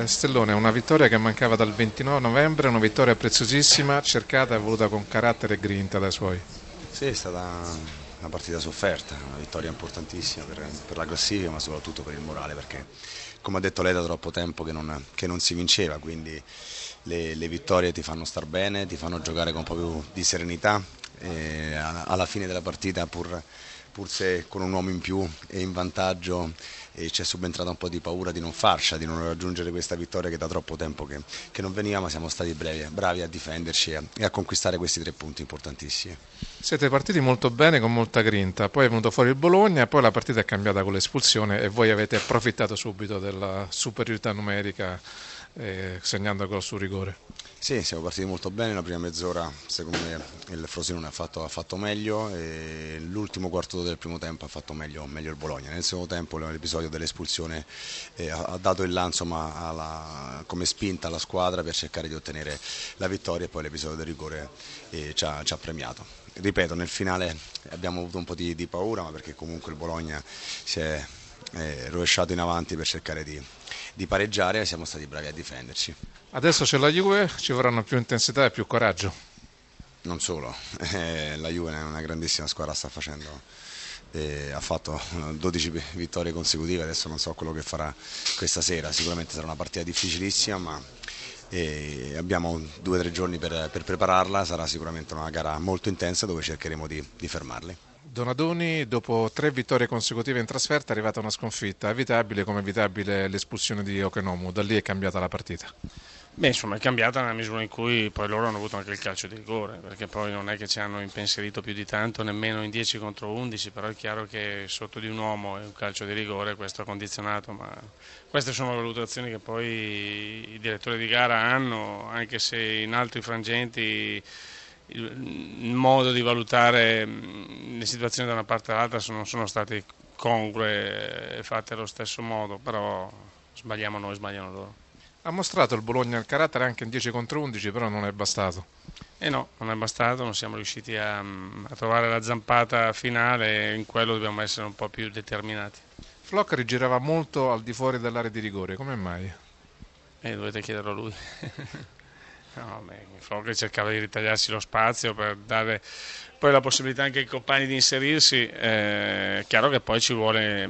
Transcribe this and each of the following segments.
Eh, Stellone, una vittoria che mancava dal 29 novembre, una vittoria preziosissima, cercata e voluta con carattere e grinta dai suoi. Sì, è stata una partita sofferta, una vittoria importantissima per, per la classifica ma soprattutto per il morale perché come ha detto lei da troppo tempo che non, che non si vinceva, quindi le, le, vittorie ti fanno star bene, ti fanno giocare con un po' più di serenità alla fine della partita pur pur se con un uomo in più e in vantaggio e ci è subentrata un po' di paura di non farcia, di non raggiungere questa vittoria che da troppo tempo che, che non veniva, ma siamo stati bravi, bravi a difenderci e, e a conquistare questi tre punti importantissimi. Siete partiti molto bene, con molta grinta, poi è venuto fuori il Bologna, poi la partita è cambiata con l'espulsione e voi avete approfittato subito della superiorità numerica eh, segnando gol sul rigore. Sì, siamo partiti molto bene, la prima mezz'ora secondo me il Frosinone ha fatto, ha fatto meglio e l'ultimo quarto del primo tempo ha fatto meglio, meglio il Bologna. Nel secondo tempo l'episodio dell'espulsione eh, ha, dato il là alla, come spinta alla squadra per cercare di ottenere la vittoria e poi l'episodio del rigore eh, ci, ha, ci, ha, premiato. Ripeto, nel finale abbiamo avuto un po' di, di paura ma perché comunque il Bologna si è eh, rovesciato in avanti per cercare di, di pareggiare e siamo stati bravi a difenderci. Adesso c'è la Juve, ci vorranno più intensità e più coraggio. Non solo, eh, la Juve è una grandissima squadra, sta facendo, eh, ha fatto 12 vittorie consecutive, adesso non so quello che farà questa sera, sicuramente sarà una partita difficilissima, ma eh, abbiamo due o tre giorni per, per, prepararla, sarà sicuramente una gara molto intensa dove cercheremo di, di fermarli. Donadoni, dopo tre vittorie consecutive in trasferta, è arrivata una sconfitta. Evitabile come evitabile l'espulsione di Okenomu. Da lì è cambiata la partita. Beh, insomma, è cambiata nella misura in cui poi loro hanno avuto anche il calcio di rigore, perché poi non è che ci hanno impensierito più di tanto, nemmeno in 10 contro 11, però è chiaro che sotto di un uomo è un calcio di rigore, questo ha condizionato, ma queste sono valutazioni che poi i direttori di gara hanno, anche se in altri frangenti il modo di valutare le situazioni da una parte all'altra non sono state congrue e fatte allo stesso modo, però sbagliamo noi, sbagliano loro. Ha mostrato il Bologna il carattere anche in 10 contro 11, però non è bastato. E eh no, non è bastato, non siamo riusciti a, a trovare la zampata finale e in quello dobbiamo essere un po' più determinati. Flock rigirava molto al di fuori dell'area di rigore, come mai? Eh, dovete chiederlo a lui. No, Fogli cercava di ritagliarsi lo spazio per dare poi la possibilità anche ai compagni di inserirsi. Eh, è chiaro che poi ci vuole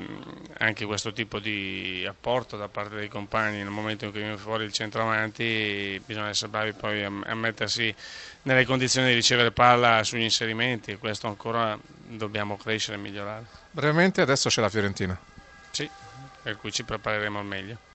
anche questo tipo di apporto da parte dei compagni nel momento in cui viene fuori il centravanti, bisogna essere bravi poi a, a mettersi nelle condizioni di ricevere palla sugli inserimenti e questo ancora dobbiamo crescere e migliorare. Brevemente adesso c'è la Fiorentina. Sì, per cui ci prepareremo al meglio.